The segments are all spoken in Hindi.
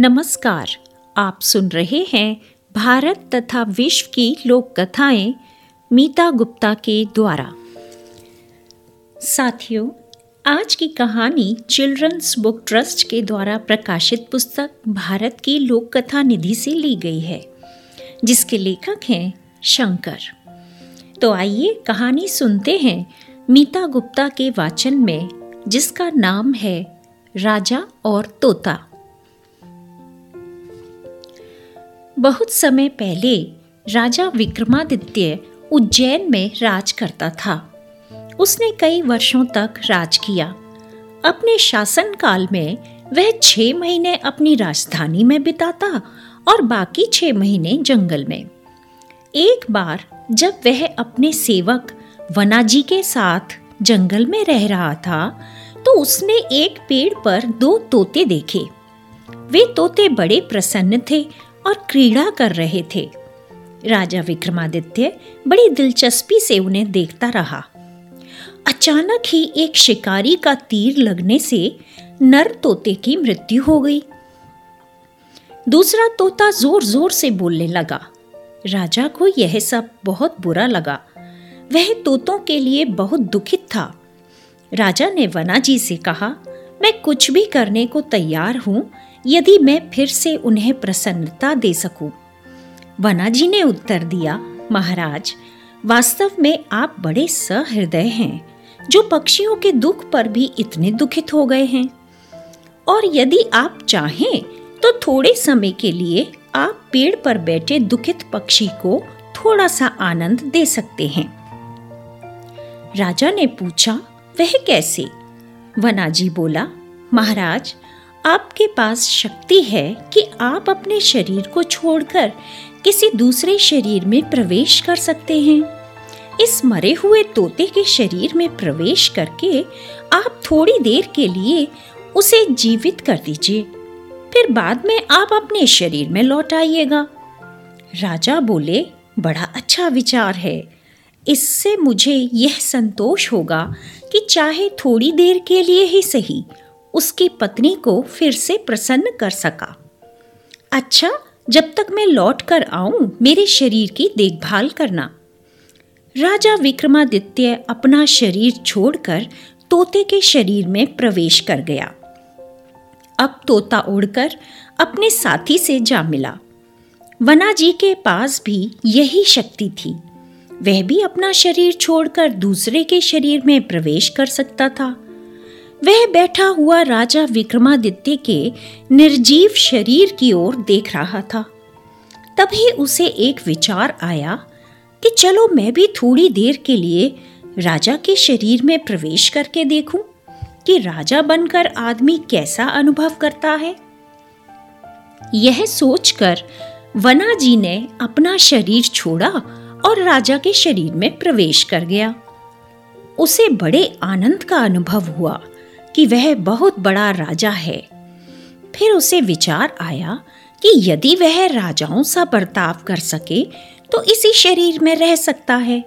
नमस्कार, आप सुन रहे हैं भारत तथा विश्व की लोक कथाएँ मीता गुप्ता के द्वारा। साथियों, आज की कहानी चिल्ड्रंस बुक ट्रस्ट के द्वारा प्रकाशित पुस्तक भारत की लोक कथा निधि से ली गई है, जिसके लेखक हैं शंकर। तो आइए कहानी सुनते हैं मीता गुप्ता के वाचन में, जिसका नाम है राजा और तोता। बहुत समय पहले राजा विक्रमादित्य उज्जैन में राज करता था। उसने कई वर्षों तक राज किया। अपने शासन काल में वह छह महीने अपनी राजधानी में बिताता और बाकी छह महीने जंगल में। एक बार जब वह अपने सेवक वनाजी के साथ जंगल में रह रहा था तो उसने एक पेड़ पर दो तोते देखे। वे तोते बड़े प्रसन्न थे और क्रीड़ा कर रहे थे। राजा विक्रमादित्य बड़ी दिलचस्पी से उन्हें देखता रहा। अचानक ही एक शिकारी का तीर लगने से नर तोते की मृत्यु हो गई। दूसरा तोता ज़ोर ज़ोर से बोलने लगा। राजा को यह सब बहुत बुरा लगा। वह तोतों के लिए बहुत दुखित था। राजा ने वना जी से कहा, मैं कुछ भी करने को तैयार हूँ यदि मैं फिर से उन्हें प्रसन्नता दे सकूँ। वनाजी ने उत्तर दिया, महाराज, वास्तव में आप बड़े सहृदय हैं, जो पक्षियों के दुख पर भी इतने दुखित हो गए हैं। और यदि आप चाहें तो थोड़े समय के लिए आप पेड़ पर बैठे दुखित पक्षी को थोड़ा सा आनंद दे सकते हैं। राजा ने पूछा, वह कैसे? वनाजी बोला, महाराज आपके पास शक्ति है कि आप अपने शरीर को छोड़कर किसी दूसरे शरीर में प्रवेश कर सकते हैं। इस मरे हुए तोते के शरीर में प्रवेश करके आप थोड़ी देर के लिए उसे जीवित कर दीजिए। फिर बाद में आप अपने शरीर में लौट आइएगा। राजा बोले, बड़ा अच्छा विचार है। इससे मुझे यह संतोष होगा कि चाहे थोड़ी देर के लिए ही सही उसकी पत्नी को फिर से प्रसन्न कर सका। अच्छा जब तक मैं लौट कर आऊँ, मेरे शरीर की देखभाल करना। राजा विक्रमादित्य अपना शरीर छोड़कर तोते के शरीर में प्रवेश कर गया। अब तोता उड़कर अपने साथी से जा मिला। वना जी के पास भी यही शक्ति थी। वह भी अपना शरीर छोड़कर दूसरे के शरीर में प्रवेश कर सकता था। वह बैठा हुआ राजा विक्रमादित्य के निर्जीव शरीर की ओर देख रहा था। तभी उसे एक विचार आया कि चलो मैं भी थोड़ी देर के लिए राजा के शरीर में प्रवेश करके देखूँ कि राजा बनकर आदमी कैसा अनुभव करता है। यह सोचकर वना जी ने अपना शरीर छोड़ा और राजा के शरीर में प्रवेश कर गया। उसे बड़े आनंद का अनुभव हुआ। कि वह बहुत बड़ा राजा है। फिर उसे विचार आया कि यदि वह राजाओं सा बर्ताव कर सके तो इसी शरीर में रह सकता है।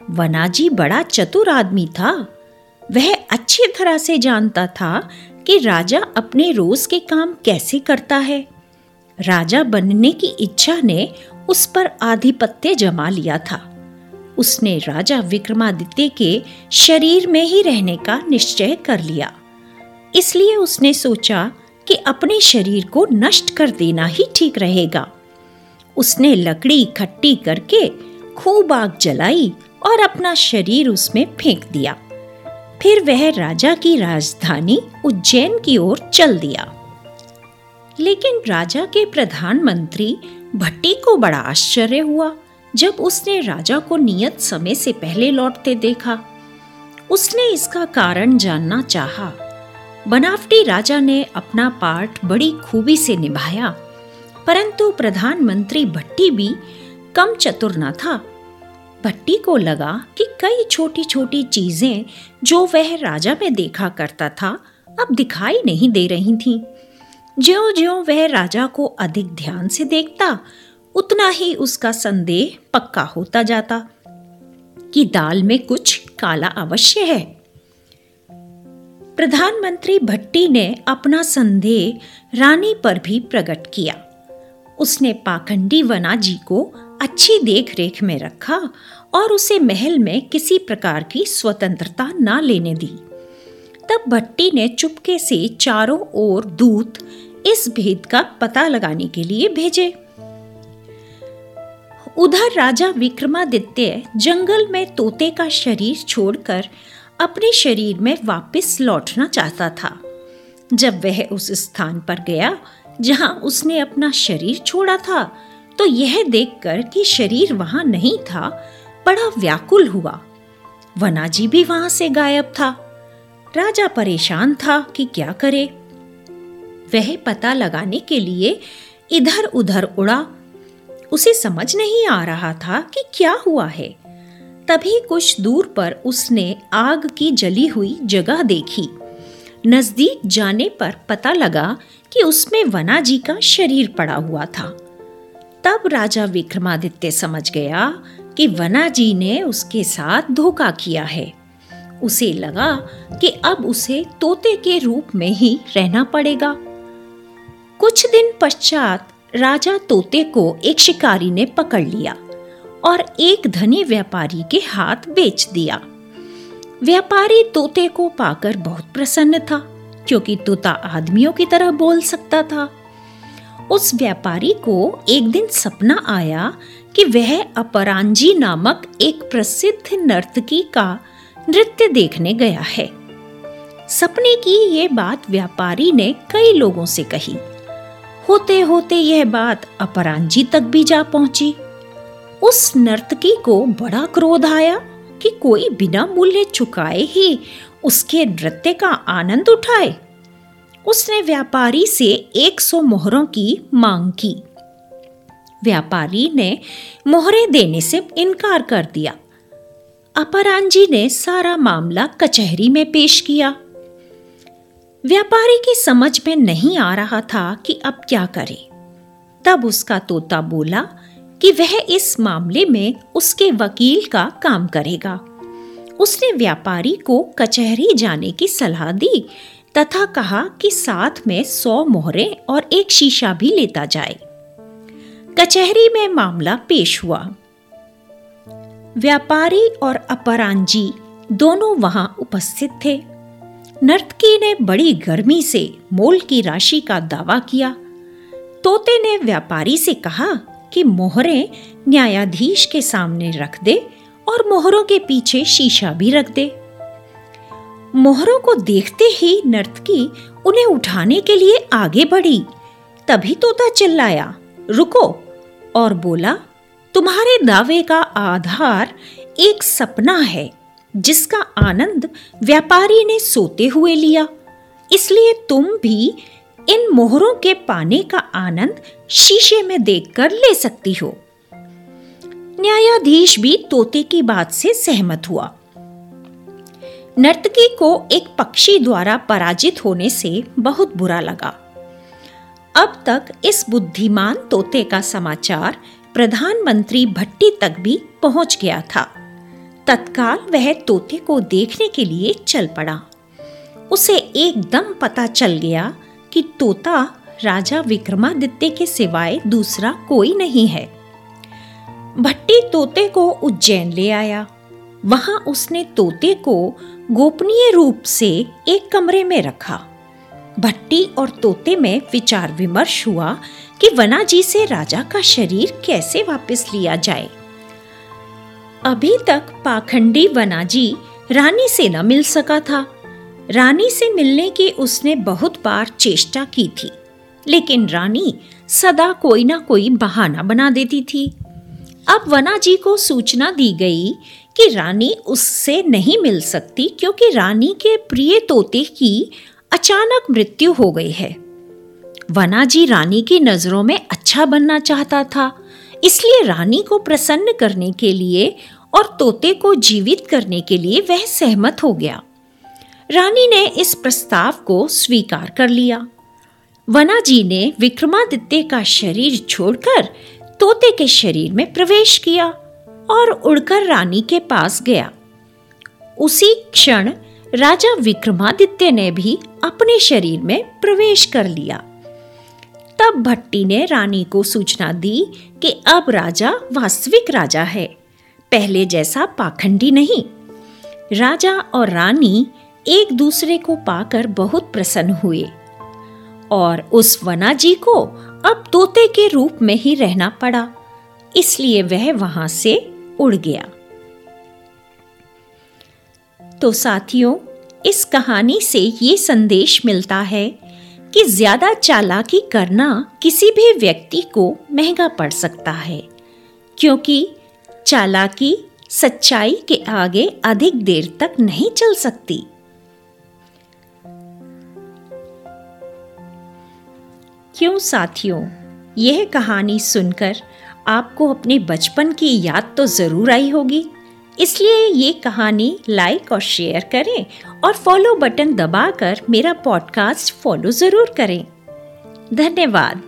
वनाजी बड़ा चतुर आदमी था। वह अच्छी तरह से जानता था कि राजा अपने रोज के काम कैसे करता है। राजा बनने की इच्छा ने उस पर आधिपत्य जमा लिया था। उसने राजा विक्रमादित्य के शरीर में ही रहने का निश्चय कर लिया। इसलिए उसने सोचा कि अपने शरीर को नष्ट कर देना ही ठीक रहेगा। उसने लकड़ी इकट्ठी करके खूब आग जलाई और अपना शरीर उसमें फेंक दिया। फिर वह राजा की राजधानी उज्जैन की ओर चल दिया। लेकिन राजा के प्रधानमंत्री भट्टी को बड़ा आश्चर्य हुआ जब उसने राजा को नियत समय से पहले लौटते देखा। उसने इसका कारण जानना चाहा। बनावटी राजा ने अपना पार्ट बड़ी खूबी से निभाया, परंतु प्रधानमंत्री भट्टी भी कम चतुर न था भट्टी को लगा कि कई छोटी छोटी चीज़ें जो वह राजा में देखा करता था, अब दिखाई नहीं दे रही थीं। ज्यो ज्यो वह राजा को अधिक ध्यान से देखता, उतना ही उसका संदेह पक्का होता जाता कि दाल में कुछ काला अवश्य है प्रधानमंत्री भट्टी ने अपना संदेह रानी पर भी प्रकट किया। उसने पाखंडी वना जी को अच्छी देख रेख में रखा और उसे महल में किसी प्रकार की स्वतंत्रता न लेने दी। तब भट्टी ने चुपके से चारों ओर दूत इस भेद का पता लगाने के लिए भेजे। उधर राजा विक्रमादित्य जंगल में तोते का शरीर छोड़कर अपने शरीर में वापस लौटना चाहता था। जब वह उस स्थान पर गया, जहाँ उसने अपना शरीर छोड़ा था तो यह देखकर कि शरीर वहाँ नहीं था, बड़ा व्याकुल हुआ। वनाजी भी वहाँ से गायब था। राजा परेशान था कि क्या करे। वह पता लगाने के लिए इधर उधर उड़ा। उसे समझ नहीं आ रहा था कि क्या हुआ है। तभी कुछ दूर पर उसने आग की जली हुई जगह देखी। नज़दीक जाने पर पता लगा कि उसमें वना जी का शरीर पड़ा हुआ था। तब राजा विक्रमादित्य समझ गया कि वना जी ने उसके साथ धोखा किया है। उसे लगा कि अब उसे तोते के रूप में ही रहना पड़ेगा। कुछ दिन पश्चात राजा तोते को एक शिकारी ने पकड़ लिया। और एक धनी व्यापारी के हाथ बेच दिया। व्यापारी तोते को पाकर बहुत प्रसन्न था, क्योंकि तोता आदमियों की तरह बोल सकता था। उस व्यापारी को एक दिन सपना आया कि वह अपरांजी नामक एक प्रसिद्ध नर्तकी का नृत्य देखने गया है। सपने की ये बात व्यापारी ने कई लोगों से कही। होते होते यह बात अपरांजी तक भी जा पहुँची। उस नर्तकी को बड़ा क्रोध आया कि कोई बिना मूल्य चुकाए ही उसके नृत्य का आनंद उठाए। उसने व्यापारी से एक सौ मोहरों की मांग की। व्यापारी ने मोहरे देने से इनकार कर दिया। अपरांजी ने सारा मामला कचहरी में पेश किया। व्यापारी की समझ में नहीं आ रहा था कि अब क्या करे। तब उसका तोता बोला कि वह इस मामले में उसके वकील का काम करेगा। उसने व्यापारी को कचहरी जाने की सलाह दी, तथा कहा कि साथ में सौ मोहरे और एक शीशा भी लेता जाए। कचहरी में मामला पेश हुआ। व्यापारी और अपरांजी दोनों वहाँ उपस्थित थे। नर्तकी ने बड़ी गर्मी से मोल की राशि का दावा किया। तोते ने व्यापारी से कहा कि मोहरें न्यायाधीश के सामने रख दे और मोहरों के पीछे शीशा भी रख दे। मोहरों को देखते ही नर्तकी उन्हें उठाने के लिए आगे बढ़ी। तभी तोता चिल्लाया, रुको! और बोला, तुम्हारे दावे का आधार एक सपना है, जिसका आनंद व्यापारी ने सोते हुए लिया। इसलिए तुम भी इन मोहरों के पाने का आनंद शीशे में देखकर ले सकती हो। न्यायाधीश भी तोते की बात से सहमत हुआ। नर्तकी को एक पक्षी द्वारा पराजित होने से बहुत बुरा लगा। अब तक इस बुद्धिमान तोते का समाचार प्रधानमंत्री भट्टी तक भी पहुँच गया था। तत्काल वह तोते को देखने के लिए चल पड़ा। उसे एकदम पता चल गया कि तोता राजा विक्रमादित्य के सिवाय दूसरा कोई नहीं है। भट्टी तोते को उज्जैन ले आया। वहाँ उसने तोते को गोपनीय रूप से एक कमरे में रखा। भट्टी और तोते में विचार विमर्श हुआ कि वनाजी से राजा का शरीर कैसे वापस लिया जाए। अभी तक पाखंडी वनाजी रानी से न मिल सका था। रानी से मिलने की उसने बहुत बार चेष्टा की थी, लेकिन रानी सदा कोई ना कोई बहाना बना देती थी। अब वना जी को सूचना दी गई कि रानी उससे नहीं मिल सकती क्योंकि रानी के प्रिय तोते की अचानक मृत्यु हो गई है। वना जी रानी की नज़रों में अच्छा बनना चाहता था, इसलिए रानी को प्रसन्न करने के लिए और तोते को जीवित करने के लिए वह सहमत हो गया। रानी ने इस प्रस्ताव को स्वीकार कर लिया। वना जी ने विक्रमादित्य का शरीर छोड़कर तोते के शरीर में प्रवेश किया और उड़कर रानी के पास गया। उसी क्षण राजा विक्रमादित्य ने भी अपने शरीर में प्रवेश कर लिया। तब भट्टी ने रानी को सूचना दी कि अब राजा वास्तविक राजा है, पहले जैसा पाखंडी नहीं। राजा और रानी एक दूसरे को पाकर बहुत प्रसन्न हुए। और उस वना जी को अब तोते के रूप में ही रहना पड़ा, इसलिए वह वहाँ से उड़ गया। तो साथियों, इस कहानी से ये संदेश मिलता है कि ज़्यादा चालाकी करना किसी भी व्यक्ति को महँगा पड़ सकता है, क्योंकि चालाकी सच्चाई के आगे अधिक देर तक नहीं चल सकती। क्यों साथियों, यह कहानी सुनकर आपको अपने बचपन की याद तो ज़रूर आई होगी। इसलिए ये कहानी लाइक और शेयर करें और फॉलो बटन दबाकर मेरा पॉडकास्ट फॉलो ज़रूर करें। धन्यवाद।